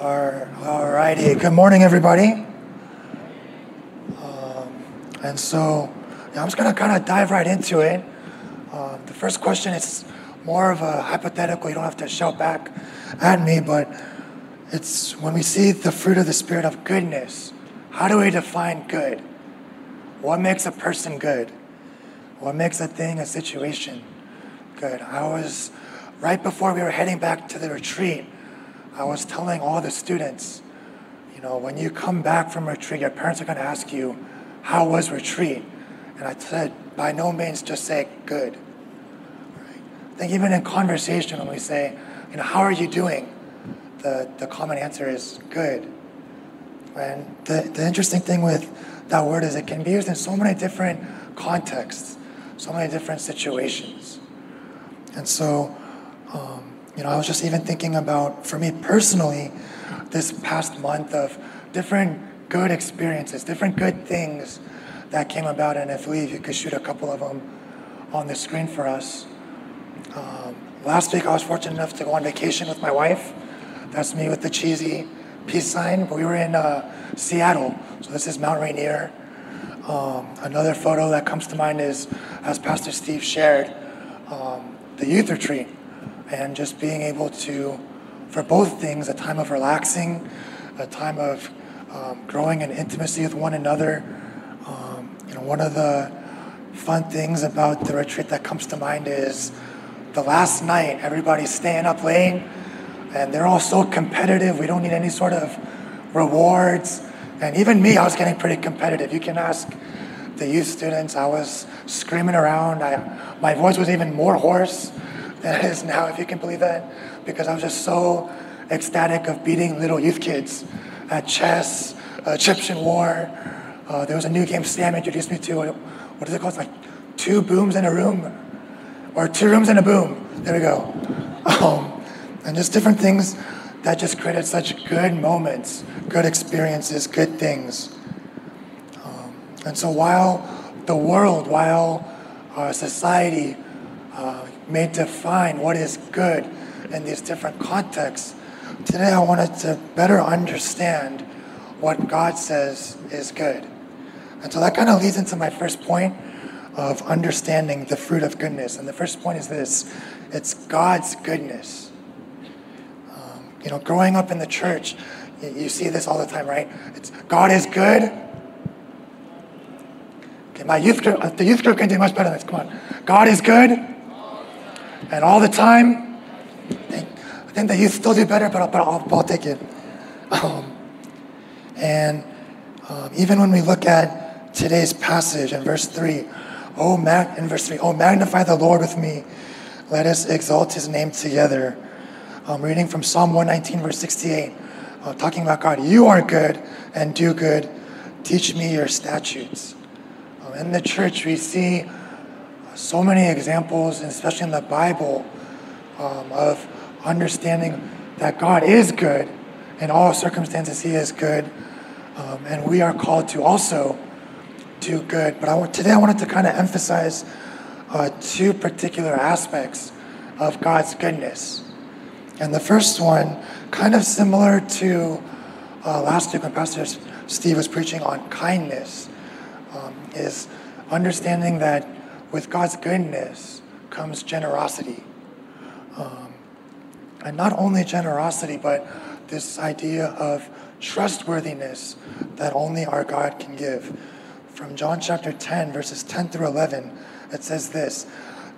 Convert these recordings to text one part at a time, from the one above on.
All righty. Good morning, everybody. Um, and so yeah, I'm just going to kind of dive right into it. Uh, the first question is more of a hypothetical. You don't have to shout back at me, but it's when we see the fruit of the Spirit of goodness, how do we define good? What makes a person good? What makes a thing, a situation good? I was, right before we were heading back to the retreat, I was telling all the students, you know, when you come back from retreat, your parents are going to ask you, how was retreat? And I said, by no means just say good. Right? I think even in conversation, when we say, you know, how are you doing? The, the common answer is good. And the, the interesting thing with that word is it can be used in so many different contexts, so many different situations. And so, um, you know, I was just even thinking about, for me personally, this past month of different good experiences, different good things that came about. And if Lee, you could shoot a couple of them on the screen for us. Um, last week, I was fortunate enough to go on vacation with my wife. That's me with the cheesy peace sign. We were in uh, Seattle, so this is Mount Rainier. Um, another photo that comes to mind is, as Pastor Steve shared, um, the youth retreat, and just being able to, for both things, a time of relaxing, a time of um, growing in intimacy with one another. Um, you know, one of the fun things about the retreat that comes to mind is the last night, everybody's staying up late and they're all so competitive. We don't need any sort of rewards. And even me, I was getting pretty competitive. You can ask the youth students. I was screaming around. I, my voice was even more hoarse than it is now, if you can believe that, because I was just so ecstatic of beating little youth kids at chess, uh, Egyptian War. Uh, there was a new game Sam introduced me to. What, is it called? It's like two booms in a room, or two rooms in a boom. There we go. Um, and just different things that just created such good moments, good experiences, good things. Um, and so while the world, while our society uh, may define what is good in these different contexts, today I wanted to better understand what God says is good. And so that kind of leads into my first point of understanding the fruit of goodness. And the first point is this it's God's goodness. Um, you know, growing up in the church, you, you see this all the time, right? It's God is good. Okay, my youth group, the youth group can do much better than this. Come on. God is good. And all the time. I think, the youth still do better, but I'll, but I'll, I'll take it. Um, and um, even when we look at today's passage in verse 3, oh, in verse 3, oh, magnify the Lord with me. Let us exalt his name together. I'm reading from Psalm 119, verse 68, uh, talking about God. You are good and do good. Teach me your statutes. Um, in the church, we see so many examples, especially in the Bible, um, of understanding that God is good. In all circumstances, He is good. Um, and we are called to also do good. But I today I wanted to kind of emphasize uh, two particular aspects of God's goodness. And the first one, kind of similar to uh, last week when Pastor Steve was preaching on kindness, um, is understanding that with God's goodness comes generosity. Um, and not only generosity, but this idea of trustworthiness that only our God can give. From John chapter 10, verses 10 through 11, it says this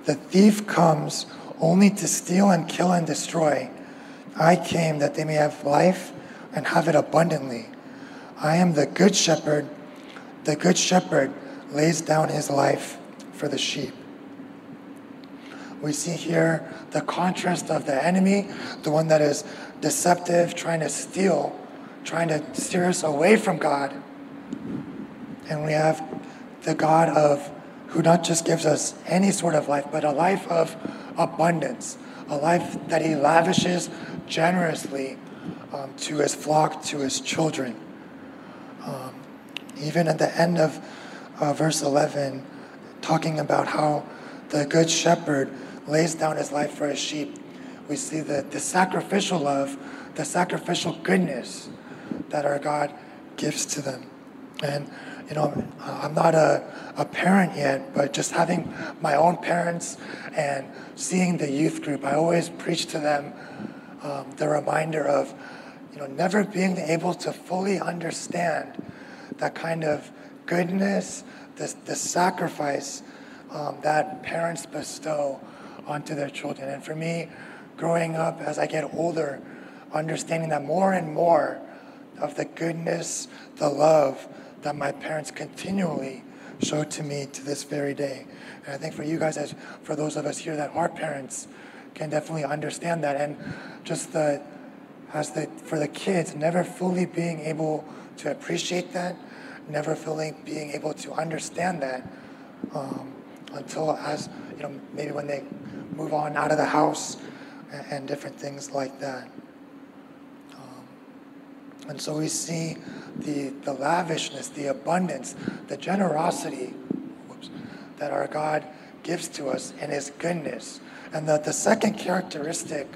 The thief comes only to steal and kill and destroy. I came that they may have life and have it abundantly. I am the good shepherd. The good shepherd lays down his life for the sheep. We see here the contrast of the enemy, the one that is deceptive, trying to steal, trying to steer us away from God. And we have the God of who not just gives us any sort of life, but a life of abundance, a life that he lavishes generously um, to his flock, to his children. Um, even at the end of uh, verse 11, talking about how the good shepherd lays down his life for his sheep, we see the, the sacrificial love the sacrificial goodness that our God gives to them. And, you know, I'm not a, a parent yet, but just having my own parents and seeing the youth group, I always preach to them um, the reminder of, you know, never being able to fully understand that kind of goodness, the, the sacrifice um, that parents bestow onto their children. And for me, growing up as I get older, understanding that more and more of the goodness, the love that my parents continually show to me to this very day. And I think for you guys, as for those of us here that are parents, can definitely understand that. And just the as the for the kids, never fully being able to appreciate that, never fully being able to understand that um, until as you know maybe when they move on out of the house and, and different things like that. Um, and so we see the, the lavishness, the abundance, the generosity whoops, that our God gives to us in His goodness. And the, the second characteristic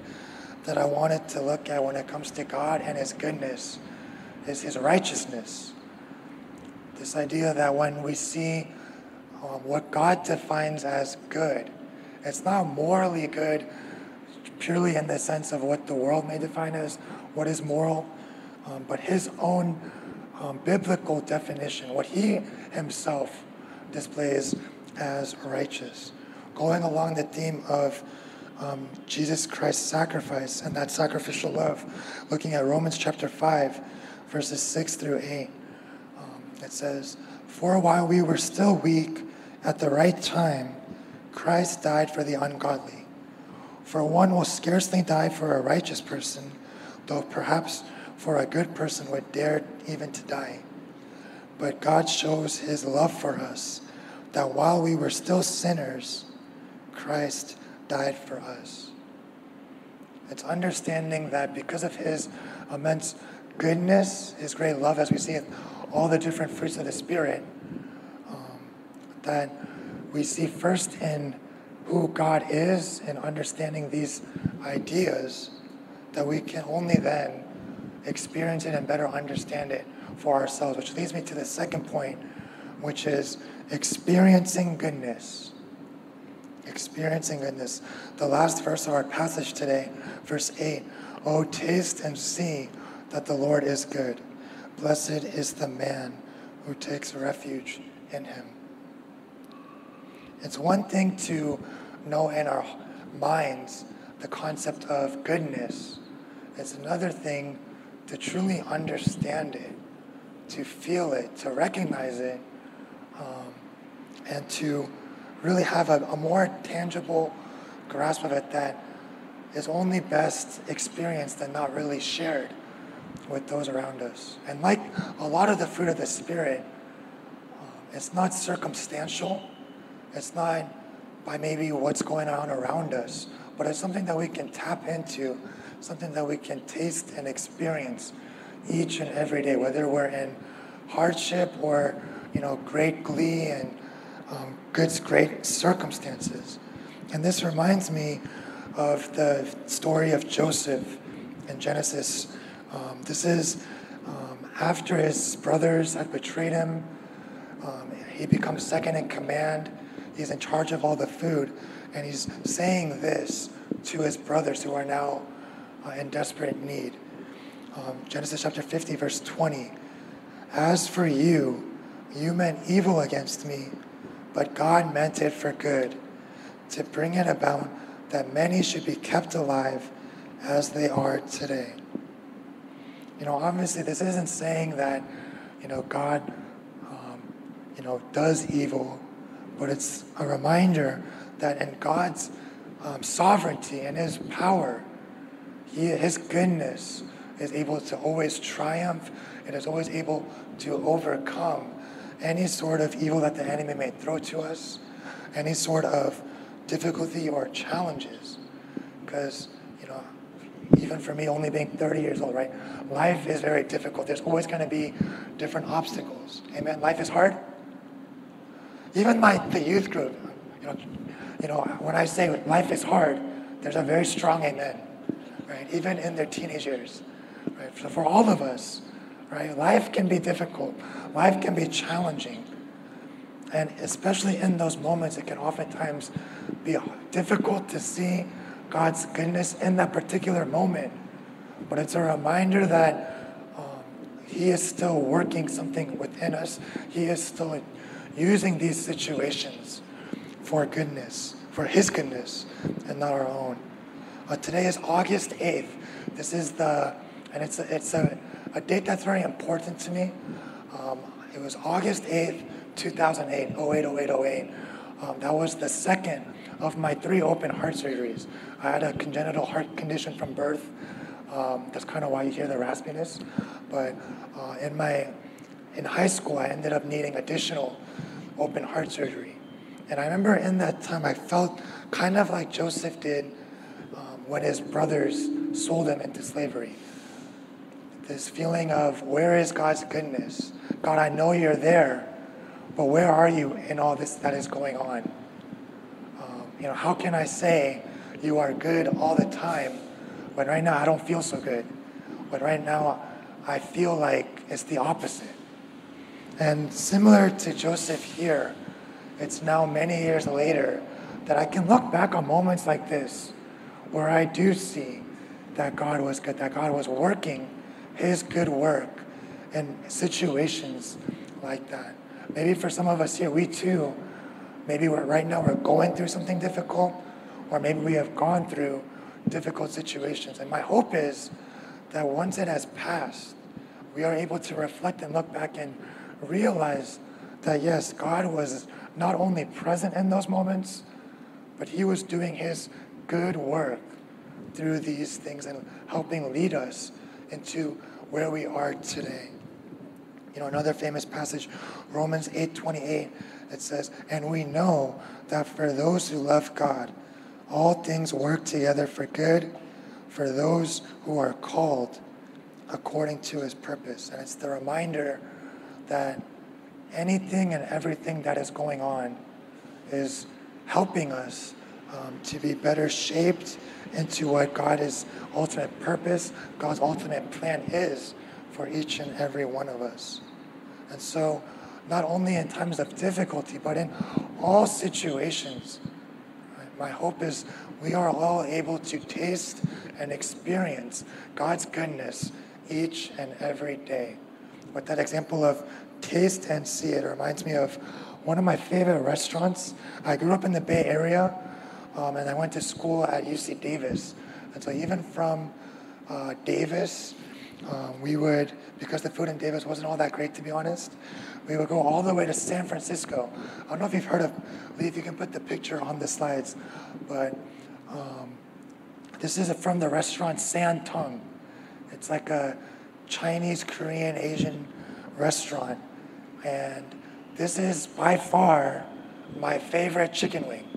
that I wanted to look at when it comes to God and His goodness is His righteousness. This idea that when we see um, what God defines as good, it's not morally good purely in the sense of what the world may define as what is moral, um, but His own um, biblical definition, what He Himself displays as righteous going along the theme of um, Jesus Christ's sacrifice and that sacrificial love, looking at Romans chapter 5, verses 6 through 8. It says, For while we were still weak, at the right time, Christ died for the ungodly. For one will scarcely die for a righteous person, though perhaps for a good person would dare even to die. But God shows his love for us, that while we were still sinners, Christ died for us. It's understanding that because of his immense goodness, his great love, as we see in all the different fruits of the Spirit, um, that we see first in who God is and understanding these ideas, that we can only then experience it and better understand it for ourselves. Which leads me to the second point, which is experiencing goodness experiencing goodness. The last verse of our passage today, verse 8 Oh, taste and see that the Lord is good. Blessed is the man who takes refuge in him. It's one thing to know in our minds the concept of goodness, it's another thing to truly understand it, to feel it, to recognize it, um, and to really have a, a more tangible grasp of it that is only best experienced and not really shared with those around us. And like a lot of the fruit of the Spirit, uh, it's not circumstantial. It's not by maybe what's going on around us, but it's something that we can tap into, something that we can taste and experience each and every day, whether we're in hardship or you know great glee and um, good, great circumstances. And this reminds me of the story of Joseph in Genesis. Um, this is um, after his brothers had betrayed him. Um, he becomes second in command. He's in charge of all the food. And he's saying this to his brothers who are now uh, in desperate need. Um, Genesis chapter 50, verse 20. As for you, you meant evil against me but God meant it for good, to bring it about that many should be kept alive as they are today. You know, obviously, this isn't saying that, you know, God, um, you know, does evil, but it's a reminder that in God's um, sovereignty and His power, he, His goodness is able to always triumph. It is always able to overcome any sort of evil that the enemy may throw to us, any sort of difficulty or challenges. Because, you know, even for me, only being 30 years old, right? Life is very difficult. There's always going to be different obstacles. Amen. Life is hard. Even my the youth group, you know, you know, when I say life is hard, there's a very strong amen, right? Even in their teenage years, right? So for all of us, right? Life can be difficult. Life can be challenging. And especially in those moments, it can oftentimes be difficult to see God's goodness in that particular moment. But it's a reminder that um, He is still working something within us. He is still using these situations for goodness, for His goodness, and not our own. Uh, today is August 8th. This is the, and it's a, it's a, a date that's very important to me. Um, it was August 8th, 2008, 08, 08, 08. Um, that was the second of my three open heart surgeries. I had a congenital heart condition from birth. Um, that's kind of why you hear the raspiness. But uh, in my in high school, I ended up needing additional open heart surgery. And I remember in that time, I felt kind of like Joseph did um, when his brothers sold him into slavery. This feeling of where is God's goodness? God, I know you're there, but where are you in all this that is going on? Um, you know, how can I say you are good all the time when right now I don't feel so good? When right now I feel like it's the opposite. And similar to Joseph here, it's now many years later that I can look back on moments like this where I do see that God was good, that God was working his good work in situations like that. Maybe for some of us here, we too, maybe we're right now we're going through something difficult, or maybe we have gone through difficult situations. And my hope is that once it has passed, we are able to reflect and look back and realize that yes, God was not only present in those moments, but He was doing His good work through these things and helping lead us into where we are today. You know, another famous passage, Romans 8:28, it says, "And we know that for those who love God, all things work together for good for those who are called according to his purpose." And it's the reminder that anything and everything that is going on is helping us um, to be better shaped into what God's ultimate purpose, God's ultimate plan is for each and every one of us. And so, not only in times of difficulty, but in all situations, my hope is we are all able to taste and experience God's goodness each and every day. With that example of taste and see, it reminds me of one of my favorite restaurants. I grew up in the Bay Area, um, and I went to school at UC Davis. And so even from uh, Davis, um, we would, because the food in Davis wasn't all that great to be honest, we would go all the way to San Francisco. I don't know if you've heard of, Lee, if you can put the picture on the slides, but um, this is from the restaurant San Tung. It's like a Chinese, Korean, Asian restaurant. And this is by far my favorite chicken wing.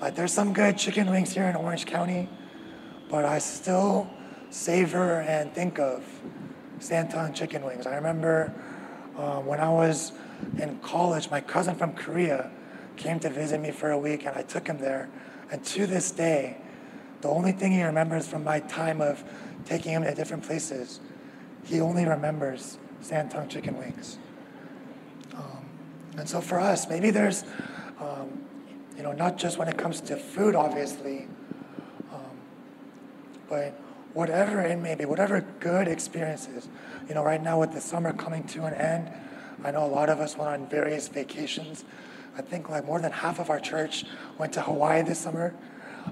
Like there's some good chicken wings here in Orange County, but I still savor and think of San Tung chicken wings. I remember uh, when I was in college, my cousin from Korea came to visit me for a week, and I took him there. And to this day, the only thing he remembers from my time of taking him to different places, he only remembers San Tung chicken wings. Um, and so for us, maybe there's um, you know, not just when it comes to food, obviously, um, but whatever it may be, whatever good experiences. You know, right now with the summer coming to an end, I know a lot of us went on various vacations. I think like more than half of our church went to Hawaii this summer.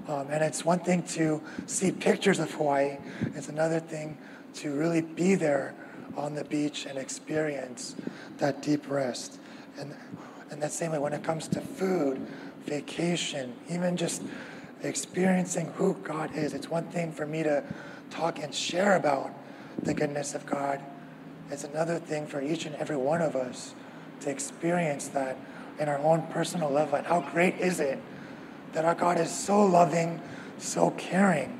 Um, and it's one thing to see pictures of Hawaii, it's another thing to really be there on the beach and experience that deep rest. And, and that same way, when it comes to food, vacation, even just experiencing who God is. It's one thing for me to talk and share about the goodness of God. It's another thing for each and every one of us to experience that in our own personal level. And how great is it that our God is so loving, so caring,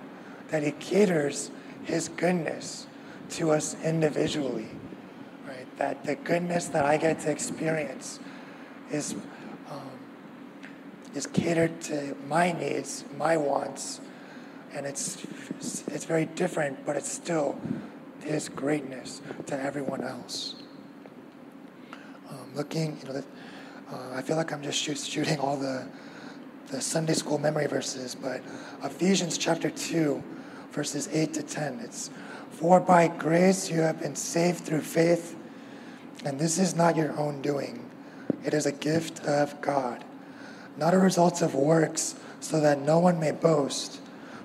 that He caters His goodness to us individually. Right? That the goodness that I get to experience is um, is catered to my needs, my wants, and it's it's very different, but it's still his greatness to everyone else. Um, looking, you know, that, uh, I feel like I'm just shoot, shooting all the, the Sunday school memory verses, but Ephesians chapter 2, verses 8 to 10, it's, For by grace you have been saved through faith, and this is not your own doing. It is a gift of God, not a result of works, so that no one may boast.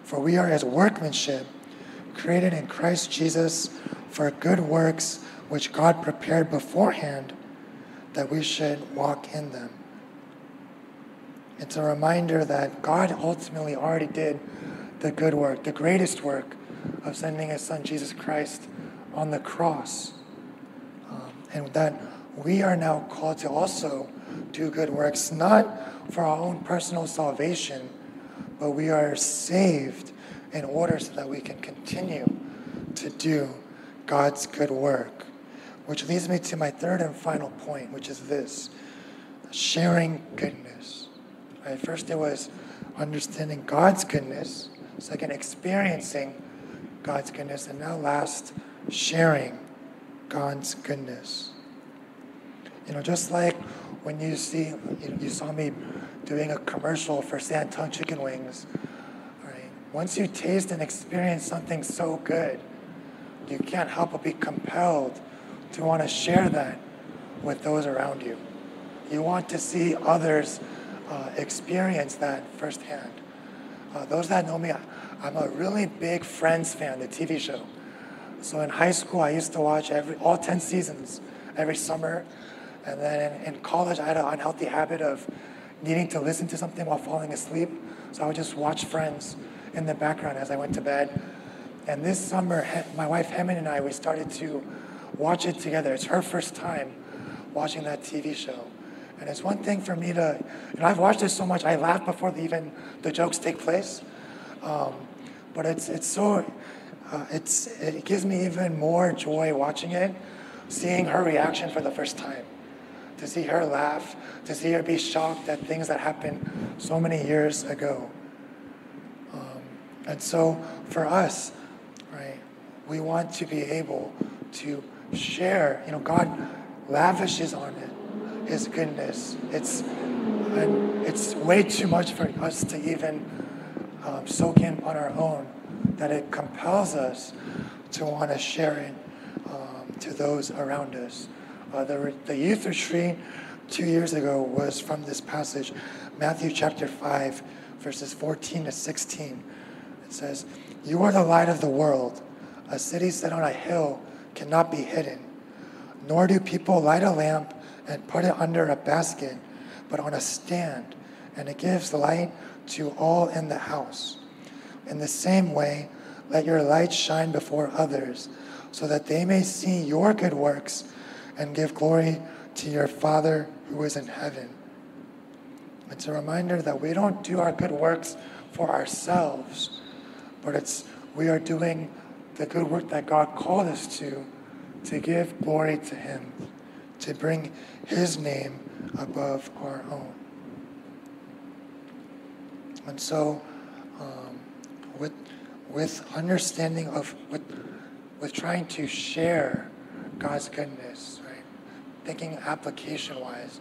For we are his workmanship, created in Christ Jesus for good works, which God prepared beforehand that we should walk in them. It's a reminder that God ultimately already did the good work, the greatest work of sending his son Jesus Christ on the cross. Um, and that we are now called to also do good works, not for our own personal salvation but we are saved in order so that we can continue to do God's good work. Which leads me to my third and final point, which is this sharing goodness. Right? First, it was understanding God's goodness, second, experiencing God's goodness, and now, last, sharing God's goodness. You know, just like when you see, you, you saw me doing a commercial for San Tung chicken wings. Right? Once you taste and experience something so good, you can't help but be compelled to want to share that with those around you. You want to see others uh, experience that firsthand. Uh, those that know me, I'm a really big Friends fan, the TV show. So in high school, I used to watch every all 10 seasons every summer. And then in, in college, I had an unhealthy habit of needing to listen to something while falling asleep. So I would just watch Friends in the background as I went to bed. And this summer, my wife Hemin and I, we started to watch it together. It's her first time watching that TV show. And it's one thing for me to, you know, I've watched it so much, I laugh before even the jokes take place. Um, but it's, it's so, uh, it's, it gives me even more joy watching it, seeing her reaction for the first time to see her laugh, to see her be shocked at things that happened so many years ago. Um, and so for us, right, we want to be able to share, you know, God lavishes on it his goodness. It's, and it's way too much for us to even um, soak in on our own, that it compels us to want to share it um, to those around us. Uh, the, the youth retreat two years ago was from this passage, Matthew chapter 5, verses 14 to 16. It says, You are the light of the world. A city set on a hill cannot be hidden. Nor do people light a lamp and put it under a basket, but on a stand, and it gives light to all in the house. In the same way, let your light shine before others, so that they may see your good works and give glory to your Father who is in heaven. It's a reminder that we don't do our good works for ourselves, but it's we are doing the good work that God called us to, to give glory to Him, to bring His name above our own. And so, um, with with understanding of with with trying to share God's goodness, thinking application wise,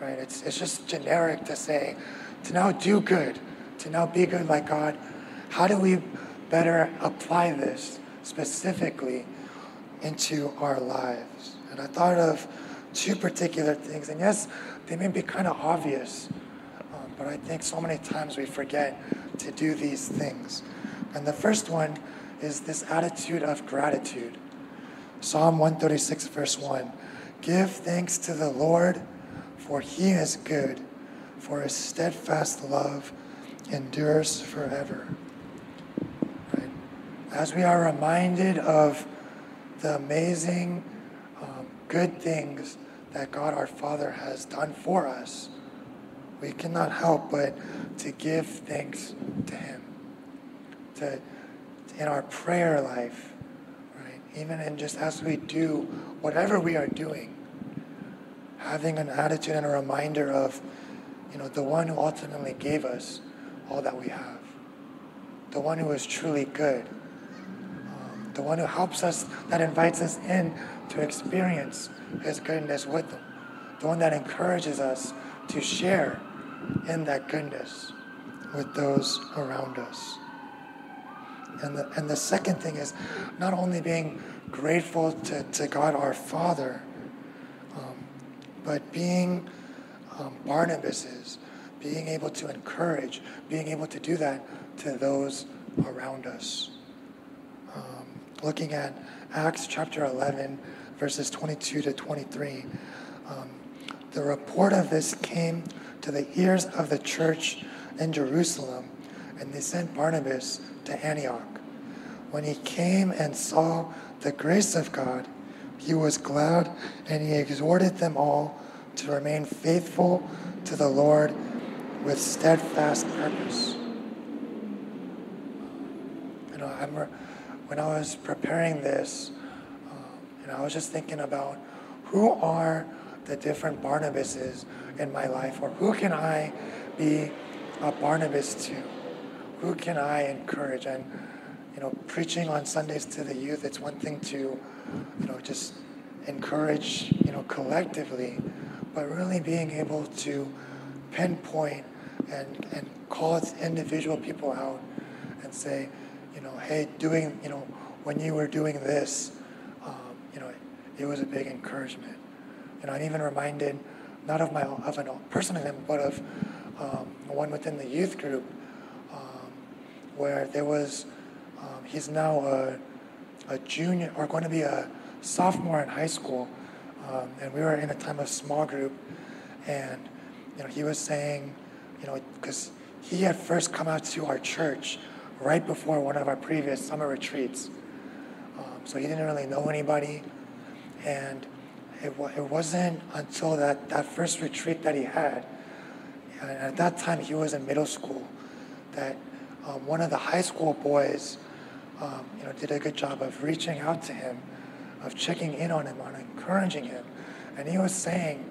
right? It's, it's just generic to say, to now do good, to now be good like God. How do we better apply this specifically into our lives? And I thought of two particular things. And yes, they may be kind of obvious, um, but I think so many times we forget to do these things. And the first one is this attitude of gratitude. Psalm 136, verse 1. Give thanks to the Lord, for he is good, for his steadfast love endures forever. Right? As we are reminded of the amazing um, good things that God our Father has done for us, we cannot help but to give thanks to him. To, in our prayer life? Even in just as we do whatever we are doing, having an attitude and a reminder of, you know, the one who ultimately gave us all that we have, the one who is truly good. Um, the one who helps us, that invites us in to experience His goodness with them, the one that encourages us to share in that goodness with those around us. And the, and the second thing is not only being grateful to, to God our Father, um, but being um, Barnabas's, being able to encourage, being able to do that to those around us. Um, looking at Acts chapter 11, verses 22 to 23, um, the report of this came to the ears of the church in Jerusalem, and they sent Barnabas to Antioch. When he came and saw the grace of God, he was glad and he exhorted them all to remain faithful to the Lord with steadfast purpose. You know, I remember when I was preparing this, um, you know, I was just thinking about who are the different Barnabases in my life, or who can I be a Barnabas to? Who can I encourage? And you know, preaching on Sundays to the youth, it's one thing to, you know, just encourage, you know, collectively, but really being able to pinpoint and, and call individual people out and say, you know, hey, doing, you know, when you were doing this, um, you know, it was a big encouragement. You know, I'm even reminded, not of my of a person of him, but of um, one within the youth group, where there was, um, he's now a, a junior or going to be a sophomore in high school, um, and we were in a time of small group, and you know, he was saying, you know, because he had first come out to our church right before one of our previous summer retreats. Um, so he didn't really know anybody. And it, it wasn't until that, that first retreat that he had, and at that time he was in middle school, that um, one of the high school boys um, you know, did a good job of reaching out to him, of checking in on him, on encouraging him. And he was saying,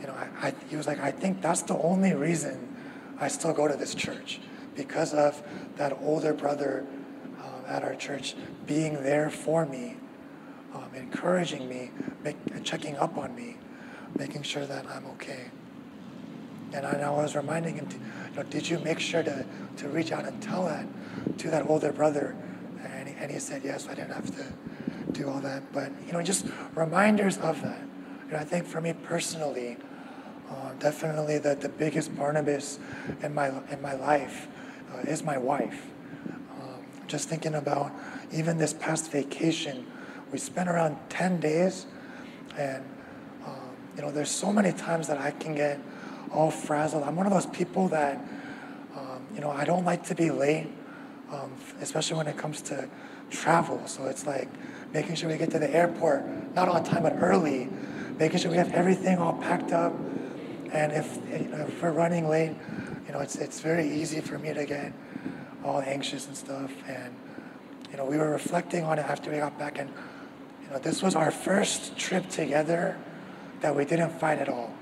you know, I, I, he was like, I think that's the only reason I still go to this church because of that older brother um, at our church being there for me, um, encouraging me, make, checking up on me, making sure that I'm okay. And I, and I was reminding him, to, you know, did you make sure to, to reach out and tell that to that older brother? And he, and he said, yes, I didn't have to do all that. But, you know, just reminders of that. You know, I think for me personally, uh, definitely the, the biggest Barnabas in my, in my life uh, is my wife. Um, just thinking about even this past vacation, we spent around 10 days, and um, you know, there's so many times that I can get all frazzled. I'm one of those people that, um, you know, I don't like to be late, um, especially when it comes to travel. So it's like making sure we get to the airport, not on time, but early, making sure we have everything all packed up. And if, you know, if we're running late, you know, it's, it's very easy for me to get all anxious and stuff. And, you know, we were reflecting on it after we got back, and, you know, this was our first trip together that we didn't fight at all.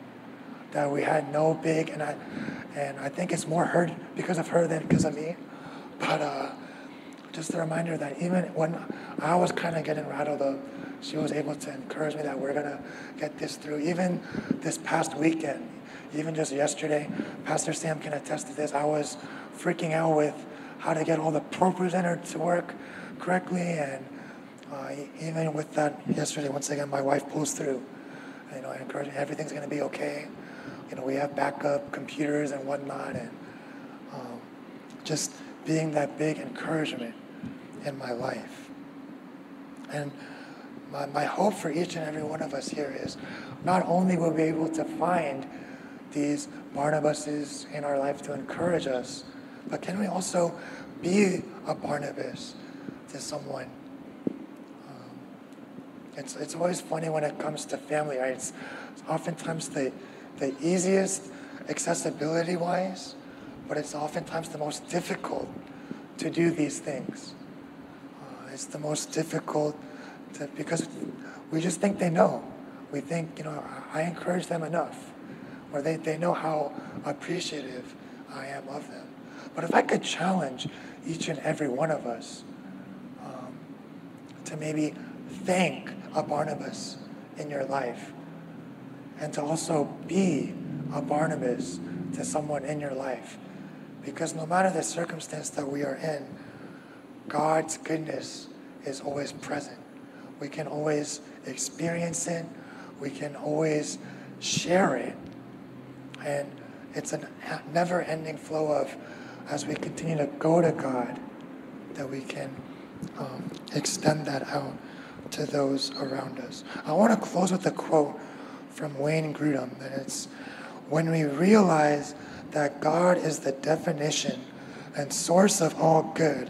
That we had no big, and I, and I think it's more hurt because of her than because of me. But uh, just a reminder that even when I was kind of getting rattled up, she was able to encourage me that we're gonna get this through. Even this past weekend, even just yesterday, Pastor Sam can attest to this. I was freaking out with how to get all the ProPresenter to work correctly, and uh, even with that yesterday, once again, my wife pulls through. You know, I encourage everything's going to be okay. You know, we have backup computers and whatnot, and um, just being that big encouragement in my life. And my, my hope for each and every one of us here is not only will we be able to find these Barnabases in our life to encourage us, but can we also be a Barnabas to someone? Um, it's, it's always funny when it comes to family, right? It's, oftentimes the, the easiest accessibility wise, but it's oftentimes the most difficult to do these things. Uh, it's the most difficult to, because we just think they know. We think, you know, I encourage them enough or they, they know how appreciative I am of them. But if I could challenge each and every one of us um, to maybe thank a Barnabas in your life and to also be a Barnabas to someone in your life. Because no matter the circumstance that we are in, God's goodness is always present. We can always experience it, we can always share it. And it's a never ending flow of, as we continue to go to God, that we can um, extend that out to those around us. I want to close with a quote from Wayne Grudem that it's when we realize that God is the definition and source of all good,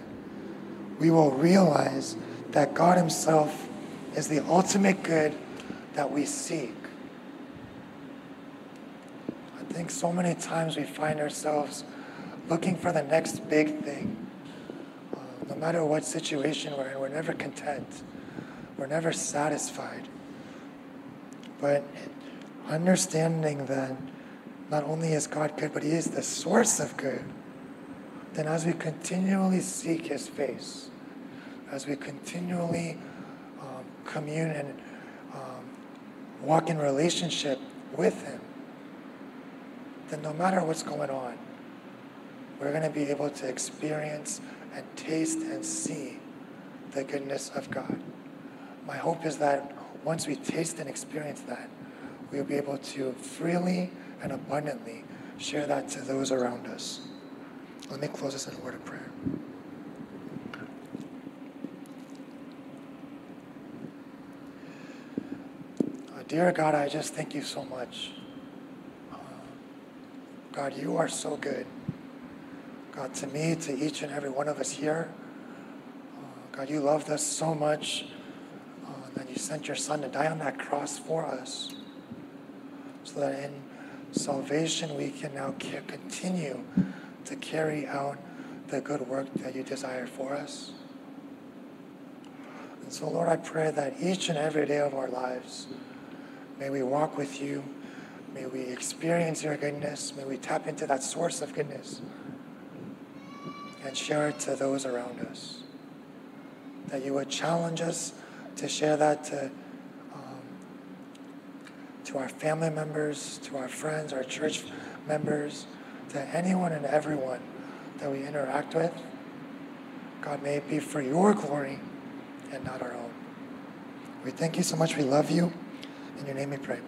we will realize that God Himself is the ultimate good that we seek. I think so many times we find ourselves looking for the next big thing. Uh, no matter what situation we're in, we're never content. We're never satisfied. But understanding that not only is God good, but He is the source of good, then as we continually seek His face, as we continually um, commune and um, walk in relationship with Him, then no matter what's going on, we're going to be able to experience and taste and see the goodness of God. My hope is that once we taste and experience that, we'll be able to freely and abundantly share that to those around us. Let me close this in a word of prayer. Uh, dear God, I just thank you so much. Uh, God, you are so good. God, to me, to each and every one of us here, uh, God, you loved us so much uh, that you sent your Son to die on that cross for us so that in salvation we can now continue to carry out the good work that you desire for us. And so, Lord, I pray that each and every day of our lives, may we walk with you, may we experience your goodness, may we tap into that source of goodness and share it to those around us. That you would challenge us to share that to to our family members, to our friends, our church members, to anyone and everyone that we interact with. God, may it be for your glory and not our own. We thank you so much. We love you. In your name we pray.